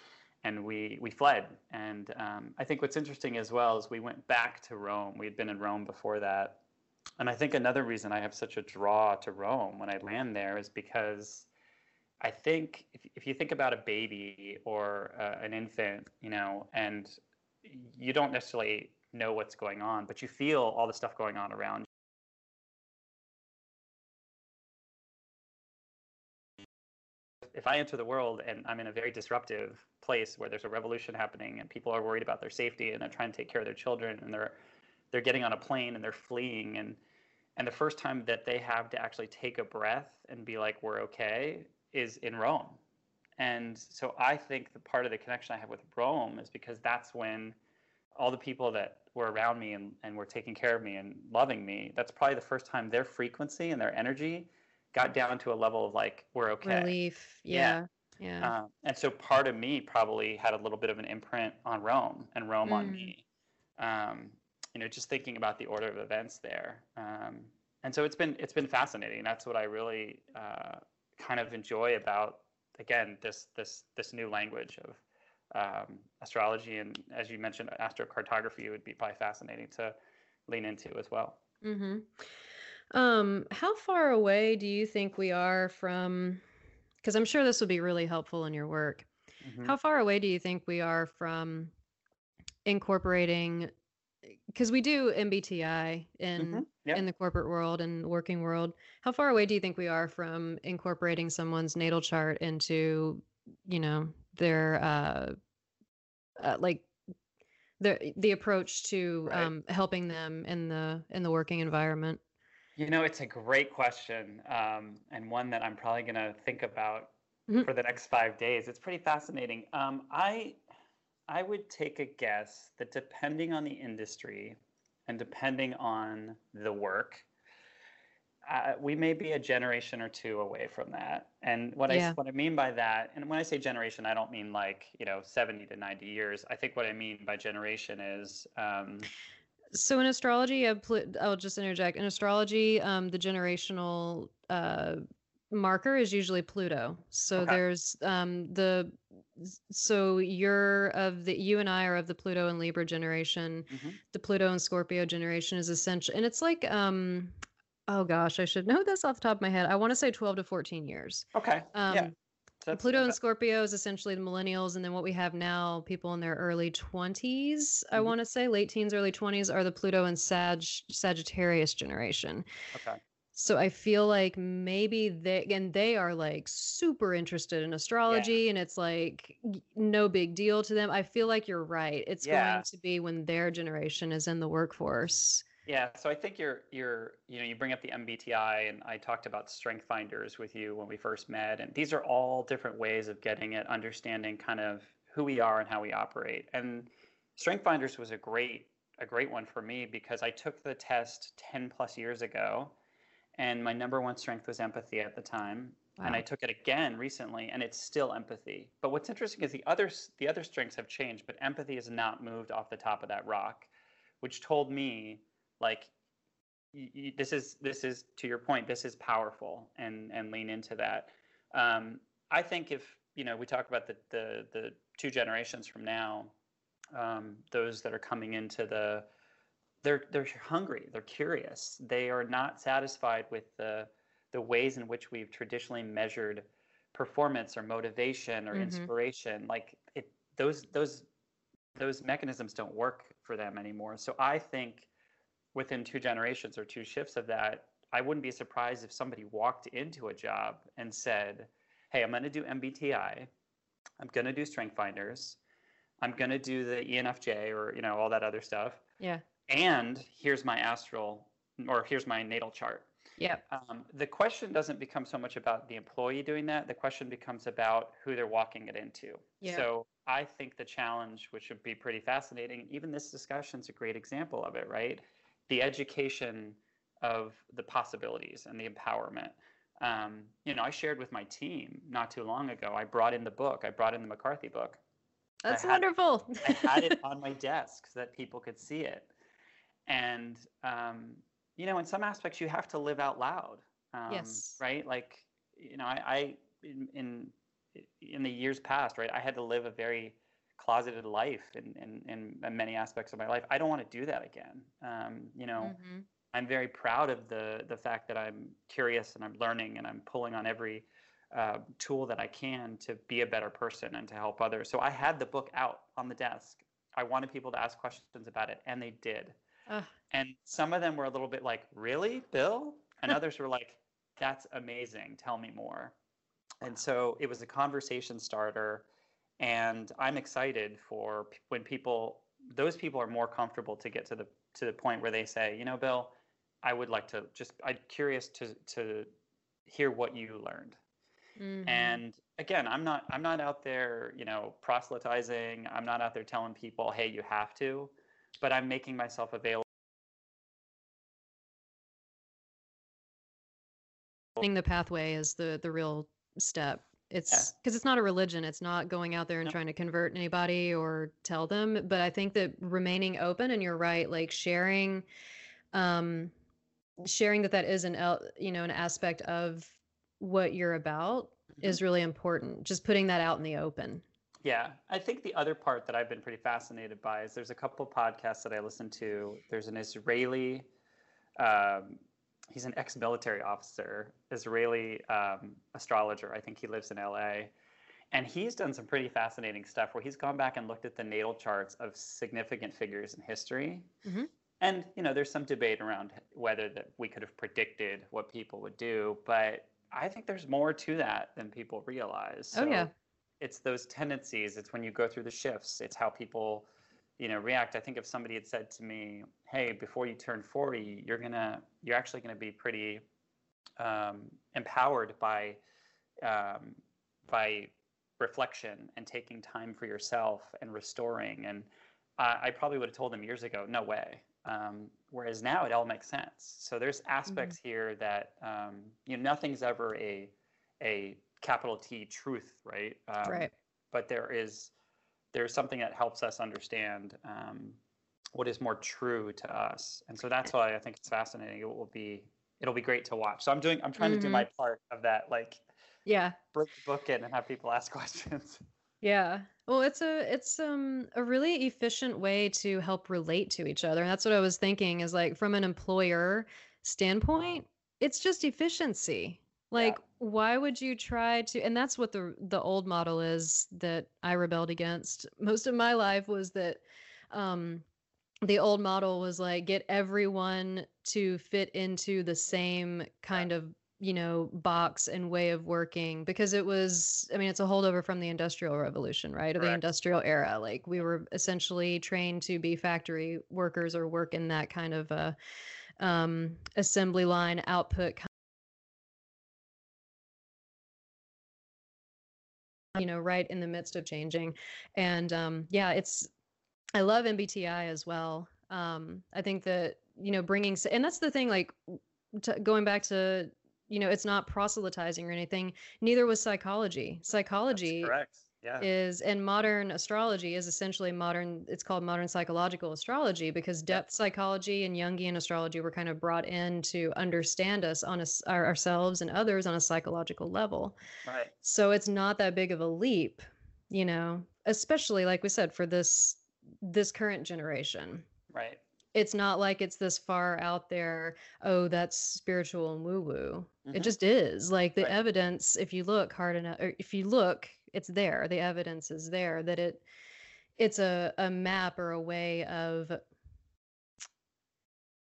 and we we fled. And um, I think what's interesting as well is we went back to Rome. We had been in Rome before that, and I think another reason I have such a draw to Rome when I land there is because I think if if you think about a baby or uh, an infant, you know, and you don't necessarily know what's going on, but you feel all the stuff going on around if I enter the world and I'm in a very disruptive place where there's a revolution happening and people are worried about their safety and they're trying to take care of their children and they're they're getting on a plane and they're fleeing and and the first time that they have to actually take a breath and be like we're okay is in Rome. And so I think the part of the connection I have with Rome is because that's when all the people that were around me and, and were taking care of me and loving me, that's probably the first time their frequency and their energy got down to a level of like we're okay. Relief. Yeah. Yeah, yeah. Um, and so part of me probably had a little bit of an imprint on rome and rome mm. on me. Um, you know just thinking about the order of events there. Um, and so it's been it's been fascinating. That's what i really uh, kind of enjoy about again this this this new language of um, astrology and as you mentioned astrocartography would be probably fascinating to lean into as well mm-hmm. Um, how far away do you think we are from? Because I'm sure this will be really helpful in your work. Mm-hmm. How far away do you think we are from incorporating? Because we do MBTI in mm-hmm. yep. in the corporate world and working world. How far away do you think we are from incorporating someone's natal chart into, you know, their uh, uh like the the approach to right. um, helping them in the in the working environment? You know, it's a great question, um, and one that I'm probably going to think about mm-hmm. for the next five days. It's pretty fascinating. Um, I I would take a guess that depending on the industry and depending on the work, uh, we may be a generation or two away from that. And what yeah. I what I mean by that, and when I say generation, I don't mean like you know seventy to ninety years. I think what I mean by generation is um, so in astrology, I'll just interject. In astrology, um, the generational uh, marker is usually Pluto. So okay. there's um, the so you're of the you and I are of the Pluto and Libra generation. Mm-hmm. The Pluto and Scorpio generation is essential, and it's like um, oh gosh, I should know this off the top of my head. I want to say 12 to 14 years. Okay. Um, yeah. Pluto and Scorpio is essentially the millennials, and then what we have now, people in their early twenties, mm-hmm. I want to say late teens, early twenties, are the Pluto and Sag Sagittarius generation. Okay. So I feel like maybe they and they are like super interested in astrology, yeah. and it's like no big deal to them. I feel like you're right. It's yeah. going to be when their generation is in the workforce. Yeah, so I think you're you're you know you bring up the MBTI and I talked about strength finders with you when we first met and these are all different ways of getting at understanding kind of who we are and how we operate. And strength finders was a great a great one for me because I took the test 10 plus years ago and my number one strength was empathy at the time wow. and I took it again recently and it's still empathy. But what's interesting is the other the other strengths have changed but empathy has not moved off the top of that rock which told me like this is this is to your point this is powerful and and lean into that. Um, i think if you know we talk about the the, the two generations from now um, those that are coming into the they're they're hungry they're curious. They are not satisfied with the the ways in which we've traditionally measured performance or motivation or mm-hmm. inspiration. Like it those those those mechanisms don't work for them anymore. So i think within two generations or two shifts of that, I wouldn't be surprised if somebody walked into a job and said, Hey, I'm going to do MBTI. I'm going to do Strength Finders. I'm going to do the ENFJ or, you know, all that other stuff. Yeah. And here's my astral or here's my natal chart. Yeah. Um, the question doesn't become so much about the employee doing that. The question becomes about who they're walking it into. Yeah. So I think the challenge, which would be pretty fascinating, even this discussion is a great example of it, right? The education of the possibilities and the empowerment. Um, you know, I shared with my team not too long ago. I brought in the book. I brought in the McCarthy book. That's I wonderful. I had it on my desk so that people could see it. And um, you know, in some aspects, you have to live out loud. Um, yes. Right. Like, you know, I, I in, in in the years past, right, I had to live a very closeted life in, in, in many aspects of my life. I don't want to do that again. Um, you know, mm-hmm. I'm very proud of the the fact that I'm curious and I'm learning and I'm pulling on every uh, tool that I can to be a better person and to help others. So I had the book out on the desk. I wanted people to ask questions about it, and they did. And some of them were a little bit like, "Really, Bill?" And others were like, "That's amazing. Tell me more." And so it was a conversation starter and i'm excited for when people those people are more comfortable to get to the to the point where they say you know bill i would like to just i'm curious to to hear what you learned. Mm-hmm. and again i'm not i'm not out there you know proselytizing. I'm not out there telling people hey you have to but i'm making myself available the pathway is the the real step it's because yeah. it's not a religion. It's not going out there and trying to convert anybody or tell them. But I think that remaining open, and you're right, like sharing, um, sharing that that is an you know an aspect of what you're about mm-hmm. is really important. Just putting that out in the open. Yeah, I think the other part that I've been pretty fascinated by is there's a couple podcasts that I listen to. There's an Israeli um, he's an ex-military officer, Israeli um, astrologer. I think he lives in LA. And he's done some pretty fascinating stuff where he's gone back and looked at the natal charts of significant figures in history. Mm-hmm. And you know, there's some debate around whether that we could have predicted what people would do, but I think there's more to that than people realize. Oh, so oh yeah. It's those tendencies. It's when you go through the shifts. It's how people you know react. I think if somebody had said to me hey before you turn 40 you're gonna you're actually gonna be pretty um, empowered by um, by reflection and taking time for yourself and restoring. And I, I probably would have told them years ago no way. Um, whereas now it all makes sense. So there's aspects mm-hmm. here that um, you know nothing's ever a a capital t truth right? Um, right. but there is there's something that helps us understand um, what is more true to us. And so that's why i think it's fascinating. It will be it'll be great to watch. So i'm doing i'm trying mm-hmm. to do my mm-hmm. part of that like yeah. break the book in and have people ask questions. Yeah. Well it's a it's um a really efficient way to help relate to each other. And that's what i was thinking is like from an employer standpoint it's just efficiency. Like, yeah. Why would you try to? And that's what the the old model is that I rebelled against most of my life was that um, the old model was like get everyone to fit into the same kind yeah. of you know box and way of working because it was i mean it's a holdover from the industrial revolution right or the industrial era like we were essentially trained to be factory workers or work in that kind of a um, assembly line output you know, right in the midst of changing. And um, yeah, it's, I love MBTI as well. Um, I think that, you know, bringing, and that's the thing, like t- going back to, you know, it's not proselytizing or anything. Neither was psychology. Psychology yeah. is and modern astrology is essentially modern it's called modern psychological astrology because depth psychology and jungian astrology were kind of brought in to understand us on a, our, ourselves and others on a psychological level. Right. So it's not that big of a leap you know especially like we said for this this current generation. Right. It's not like it's this far out there oh that's spiritual and woo woo mm-hmm. it just is. Like the right. evidence if you look hard enough or if you look it's there the evidence is there that it it's a, a map or a way of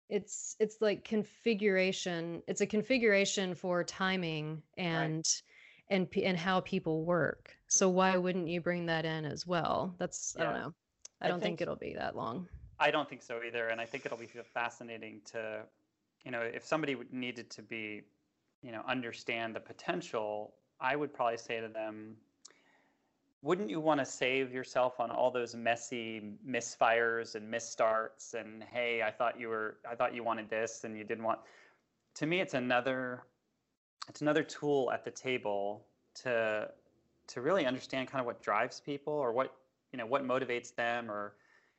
it's it's like configuration it's a configuration for timing and right. and and how people work so why wouldn't you bring that in as well that's yeah. i don't know i don't think, think it'll be that long i don't think so either and i think it'll be fascinating to you know if somebody needed to be you know understand the potential i would probably say to them wouldn't you want to save yourself on all those messy misfires and misstarts and hey i thought you were i thought you wanted this and you didn't want to me it's another it's another tool at the table to to really understand kind of what drives people or what you know what motivates them or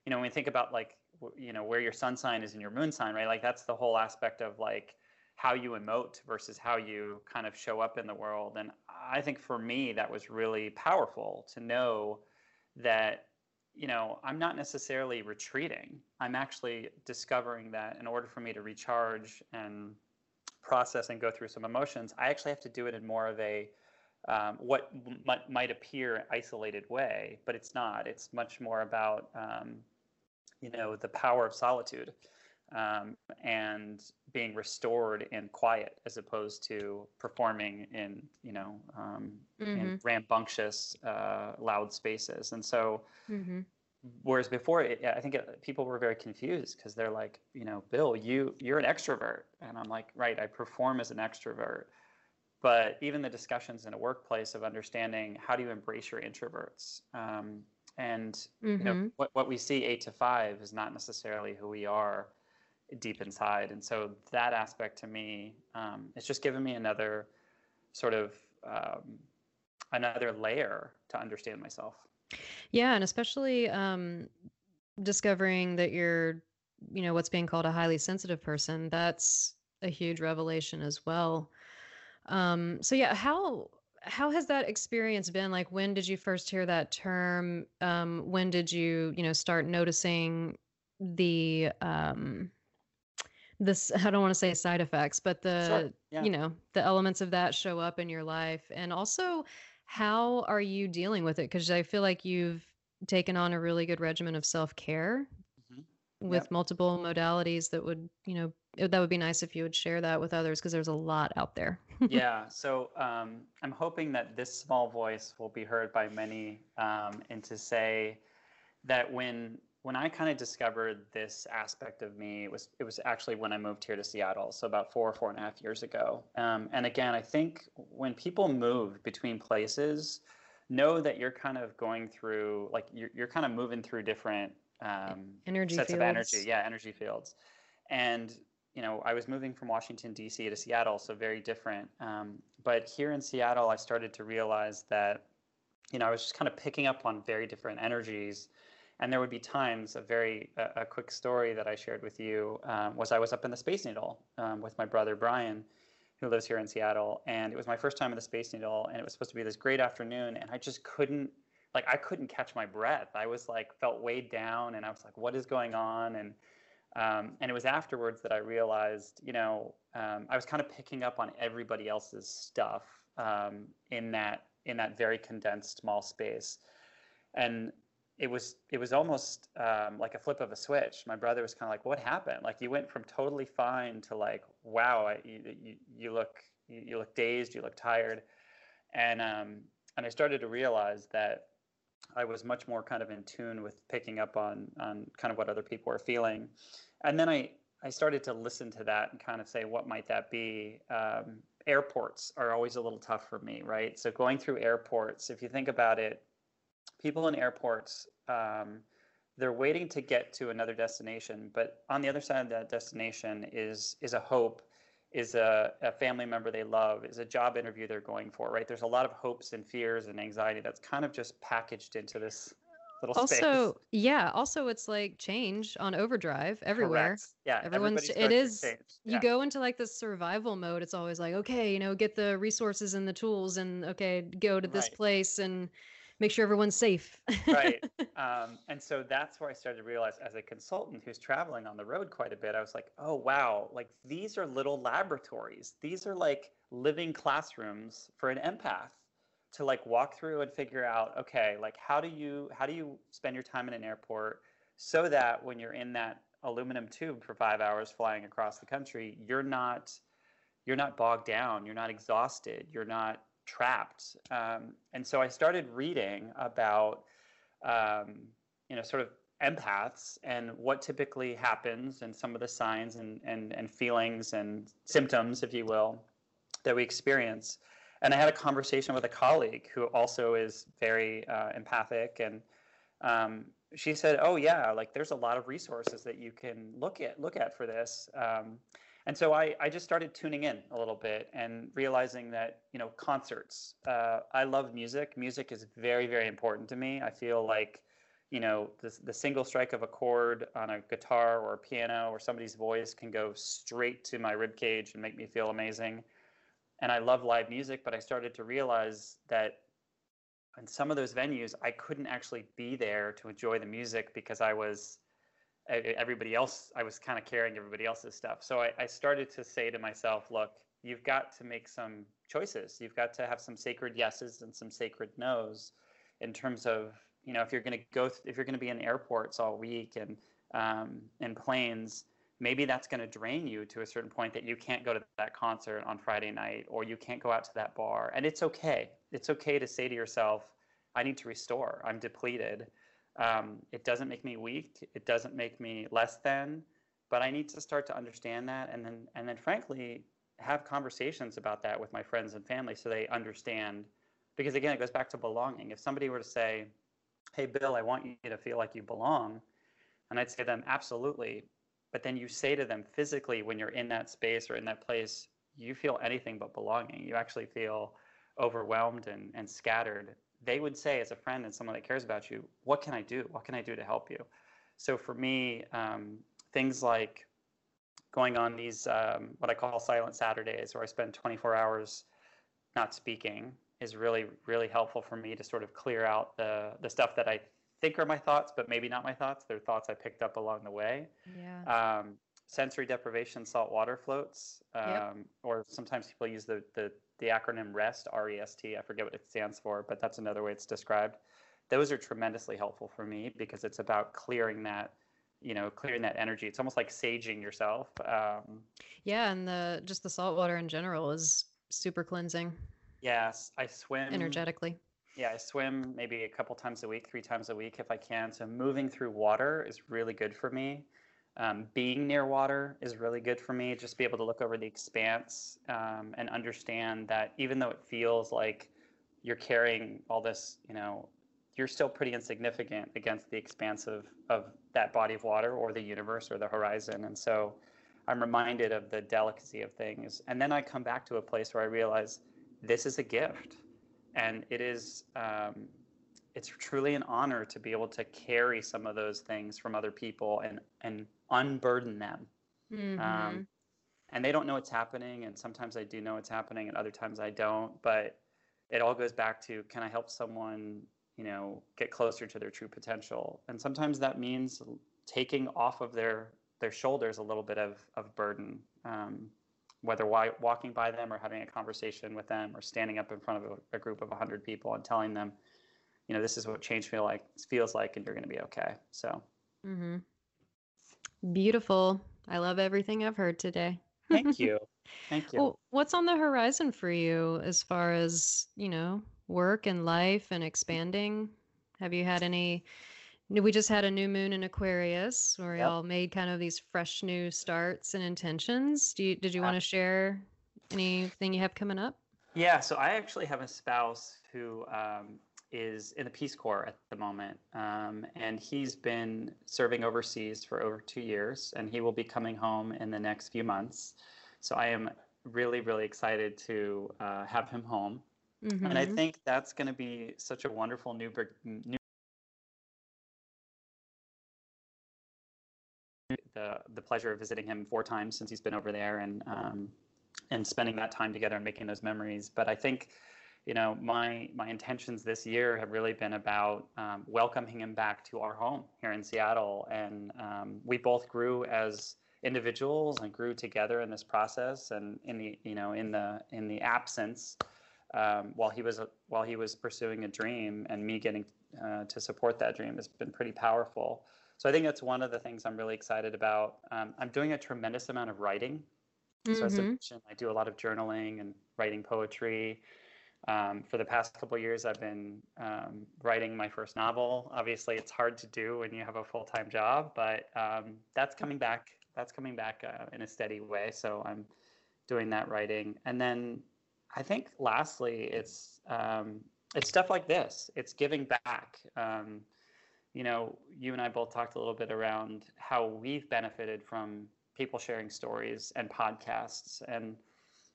you know when we think about like you know where your sun sign is in your moon sign right? Like that's the whole aspect of like how you emote versus how you kind of show up in the world. And I think for me, that was really powerful to know that you know, I'm not necessarily retreating. I'm actually discovering that in order for me to recharge and process and go through some emotions, I actually have to do it in more of a um, what m- might appear isolated way, but it's not. It's much more about um, you know the power of solitude um, and being restored in quiet as opposed to performing in you know um, mm-hmm. in rambunctious uh, loud spaces and so mm-hmm. whereas before it, i think it, people were very confused because they're like you know bill you you're an extrovert and i'm like right i perform as an extrovert but even the discussions in a workplace of understanding how do you embrace your introverts um, and mm-hmm. you know mm-hmm. what, what we see eight to five is not necessarily who we are deep inside. And so that aspect to me, um, it's just given me another sort of um, another layer to understand myself. Yeah, and especially um, discovering that you're, you know, what's being called a highly sensitive person. That's a huge revelation as well. Um, so yeah, how how has that experience been like when did you first hear that term um, when did you you know start noticing the um, this i don't want to say side effects but the sure. yeah. you know the elements of that show up in your life and also how are you dealing with it because i feel like you've taken on a really good regimen of self-care mm-hmm. with yep. multiple modalities that would you know that would be nice if you would share that with others because there's a lot out there yeah so um, i'm hoping that this small voice will be heard by many um, and to say that when when I kind of discovered this aspect of me, it was it was actually when I moved here to Seattle, so about four or four and a half years ago. Um, and again, I think when people move between places, know that you're kind of going through like you're you're kind of moving through different um, energy sets fields. of energy, yeah, energy fields. And you know, I was moving from Washington D.C. to Seattle, so very different. Um, but here in Seattle, I started to realize that you know I was just kind of picking up on very different energies and there would be times, a very a, a quick story that I shared with you um, was I was up in the Space Needle um, with my brother Brian, who lives here in Seattle, and it was my first time in the Space Needle, and it was supposed to be this great afternoon, and I just couldn't like I couldn't catch my breath. I was like felt weighed down, and I was like, what is going on? And um, and it was afterwards that I realized, you know, um, I was kind of picking up on everybody else's stuff um, in that in that very condensed small space, and it was it was almost um, like a flip of a switch. My brother was kind of like, "What happened? Like you went from totally fine to like, wow, I, you, you, you look you, you, look dazed, you look tired," and um, and I started to realize that I was much more kind of in tune with picking up on on kind of what other people were feeling, and then I I started to listen to that and kind of say, what might that be? Um, airports are always a little tough for me, right? So going through airports, if you think about it people in airports um, they're waiting to get to another destination but on the other side of that destination is is a hope is a, a family member they love is a job interview they're going for right there's a lot of hopes and fears and anxiety that's kind of just packaged into this little also space. yeah also it's like change on overdrive everywhere Correct. yeah everyone's it is you go into like the survival mode it's always like okay you know get the resources and the tools and okay go to this right. place and make sure everyone's safe. right. Um, and so that's where I started to realize as a consultant who's traveling on the road quite a bit, I was like, oh, wow, like these are little laboratories. These are like living classrooms for an empath to like walk through and figure out, okay, like how do you how do you spend your time in an airport so that when you're in that aluminum tube for five hours flying across the country, you're not you're not bogged down, you're not exhausted, you're not trapped. Um, and so I started reading about, um, you know, sort of empaths and what typically happens and some of the signs and, and, and feelings and symptoms, if you will, that we experience. And I had a conversation with a colleague who also is very uh, empathic and um, she said, "Oh yeah, like there's a lot of resources that you can look at look at for this." Um, and so I, I just started tuning in a little bit and realizing that you know concerts uh, i love music. Music is very very important to me. I feel like you know the, the single strike of a chord on a guitar or a piano or somebody's voice can go straight to my rib cage and make me feel amazing. And i love live music but i started to realize that in some of those venues, I couldn't actually be there to enjoy the music because I was everybody else. I was kind of carrying everybody else's stuff. So I, I started to say to myself, look, you've got to make some choices. You've got to have some sacred yeses and some sacred nos in terms of you know if you're going to go th- if you're going to be in airports all week and um, in planes maybe that's going to drain you to a certain point that you can't go to that concert on Friday night or you can't go out to that bar. And it's okay. It's okay to say to yourself, I need to restore. I'm depleted. Um, it doesn't make me weak. It doesn't make me less than, but I need to start to understand that. And then, and then frankly, have conversations about that with my friends and family so they understand. Because again, it goes back to belonging. If somebody were to say, Hey, Bill, I want you to feel like you belong. And I'd say to them, absolutely but then you say to them physically when you're in that space or in that place you feel anything but belonging you actually feel overwhelmed and, and scattered they would say as a friend and someone that cares about you what can i do what can i do to help you so for me um, things like going on these um, what i call silent saturdays where i spend 24 hours not speaking is really really helpful for me to sort of clear out the the stuff that i think are my thoughts, but maybe not my thoughts. They're thoughts I picked up along the way. Yeah. Um, sensory deprivation salt water floats, um, yep. or sometimes people use the, the, the acronym REST, R E S T. I forget what it stands for, but that's another way it's described. Those are tremendously helpful for me because it's about clearing that you know clearing that energy it's almost like saging yourself um, yeah and the just the salt water in general is super cleansing yes i swim energetically yeah, I swim maybe a couple times a week, three times a week if I can. So moving through water is really good for me. Um, being near water is really good for me. Just be able to look over the expanse um, and understand that even though it feels like you're carrying all this, you know, you're still pretty insignificant against the expanse of, of that body of water or the universe or the horizon. And so I'm reminded of the delicacy of things. And then I come back to a place where I realize this is a gift and it is um, it's truly an honor to be able to carry some of those things from other people and and unburden them mm-hmm. um, and they don't know what's happening and sometimes i do know what's happening and other times i don't but it all goes back to can i help someone you know get closer to their true potential and sometimes that means taking off of their their shoulders a little bit of of burden um, whether walking by them or having a conversation with them or standing up in front of a, a group of 100 people and telling them you know this is what change feel like feels like and you're going to be okay so mm-hmm. Beautiful i love everything i've heard today thank you thank you well, what's on the horizon for you as far as you know work and life and expanding have you had any we just had a new moon in Aquarius where yep. y'all made kind of these fresh new starts and intentions. Do you, did you want to share anything you have coming up? Yeah, so I actually have a spouse who um, is in the Peace Corps at the moment, um, and he's been serving overseas for over two years, and he will be coming home in the next few months. So I am really, really excited to uh, have him home. Mm-hmm. And I mm-hmm. think that's going to be such a wonderful new, new the the pleasure of visiting him four times since he's been over there, and um, and spending that time together and making those memories. But I think, you know, my my intentions this year have really been about um, welcoming him back to our home here in Seattle, and um, we both grew as individuals and grew together in this process, and in the you know in the in the absence. Um, while he was while he was pursuing a dream, and me getting uh, to support that dream has been pretty powerful. So I think that's one of the things I'm really excited about. Um, I'm doing a tremendous amount of writing. Mm-hmm. So as I mentioned, I do a lot of journaling and writing poetry. Um, for the past couple years, I've been um, writing my first novel. Obviously, it's hard to do when you have a full time job, but um, that's coming back. That's coming back uh, in a steady way. So I'm doing that writing, and then I think lastly, it's um, it's stuff like this. It's giving back. Um, you know, you and I both talked a little bit around how we've benefited from people sharing stories and podcasts. And,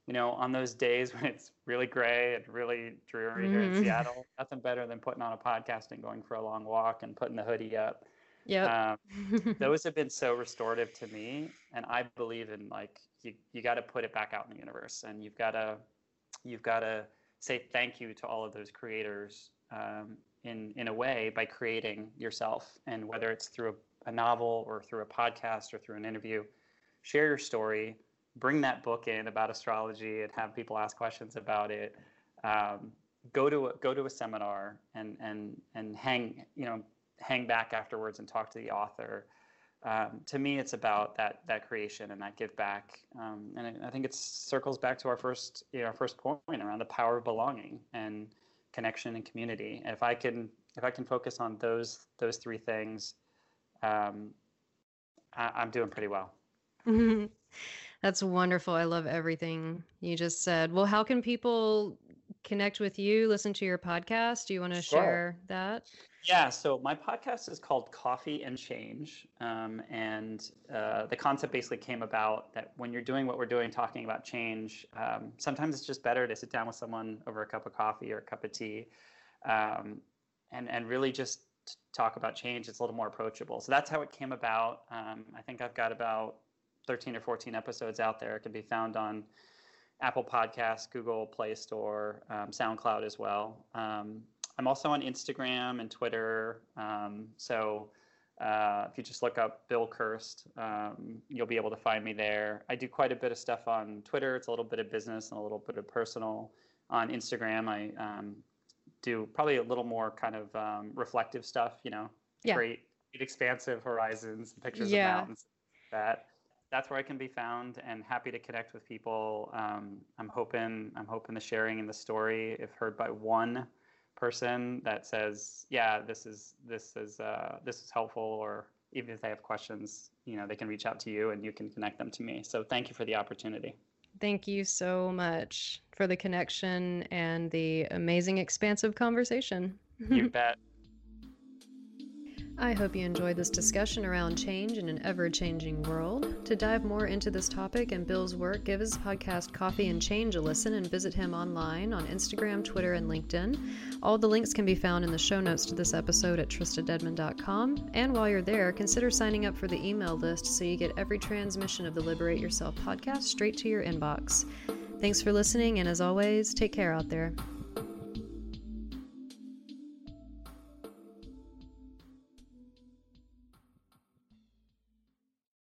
you know, on those days when it's really gray and really dreary mm. here in mm-hmm. Seattle, nothing better than putting on a podcast and going for a long walk and putting the hoodie up. Yeah. Um, those have been so restorative to me. And I believe in like, you, you got to put it back out in the universe and you've got to, you've got to say thank you to all of those creators um, in in a way by creating yourself, and whether it's through a, a novel or through a podcast or through an interview, share your story, bring that book in about astrology, and have people ask questions about it. Um, go to a, go to a seminar and and and hang you know hang back afterwards and talk to the author. Um, to me, it's about that that creation and that give back, um, and I, I, think it circles back to our first you know, our first point around the power of belonging and connection and community. And if I can if I can focus on those those three things, um, I, am doing pretty well. That's wonderful. I love everything you just said. Well, how can people connect with you, listen to your podcast? Do you want to sure. share that? Yeah, so my podcast is called Coffee and Change. Um, and uh, the concept basically came about that when you're doing what we're doing, talking about change, um, sometimes it's just better to sit down with someone over a cup of coffee or a cup of tea um, and, and really just talk about change. It's a little more approachable. So that's how it came about. Um, I think I've got about 13 or 14 episodes out there. It can be found on Apple Podcasts, Google Play Store, um, SoundCloud as well. Um, I'm also on Instagram and Twitter. Um, so uh, if you just look up Bill Kirst, um, you'll be able to find me there. I do quite a bit of stuff on Twitter. It's a little bit of business and a little bit of personal. On Instagram, I um, do probably a little more kind of um, reflective stuff. You know, yeah. great, expansive horizons, pictures yeah. of mountains. That that's where I can be found, and happy to connect with people. Um, I'm hoping I'm hoping the sharing and the story, if heard by one person that says, yeah, this is this is uh, this is helpful, or even if they have questions, you know, they can reach out to you and you can connect them to me. So thank you for the opportunity. Thank you so much for the connection and the amazing expansive conversation. you bet. I hope you enjoyed this discussion around change in an ever changing world. To dive more into this topic and Bill's work, give his podcast Coffee and Change a listen and visit him online on Instagram, Twitter, and LinkedIn. All the links can be found in the show notes to this episode at tristadedmond.com. And while you're there, consider signing up for the email list so you get every transmission of the Liberate Yourself podcast straight to your inbox. Thanks for listening, and as always, take care out there.